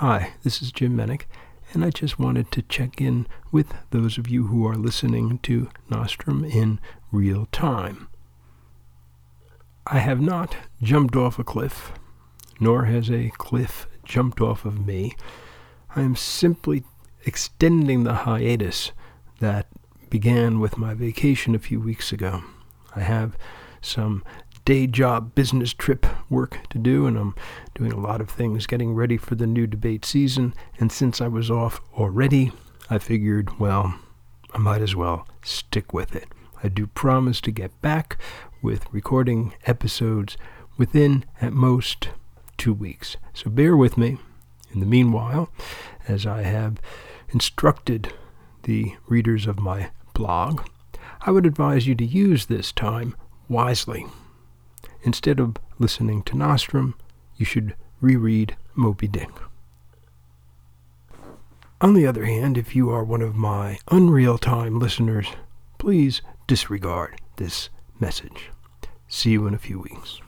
Hi, this is Jim Menick, and I just wanted to check in with those of you who are listening to Nostrum in real time. I have not jumped off a cliff, nor has a cliff jumped off of me. I am simply extending the hiatus that began with my vacation a few weeks ago. I have some day job business trip work to do, and I'm doing a lot of things getting ready for the new debate season. And since I was off already, I figured, well, I might as well stick with it. I do promise to get back with recording episodes within, at most, two weeks. So bear with me. In the meanwhile, as I have instructed the readers of my blog, I would advise you to use this time wisely. Instead of listening to Nostrum, you should reread Moby Dick. On the other hand, if you are one of my unreal time listeners, please disregard this message. See you in a few weeks.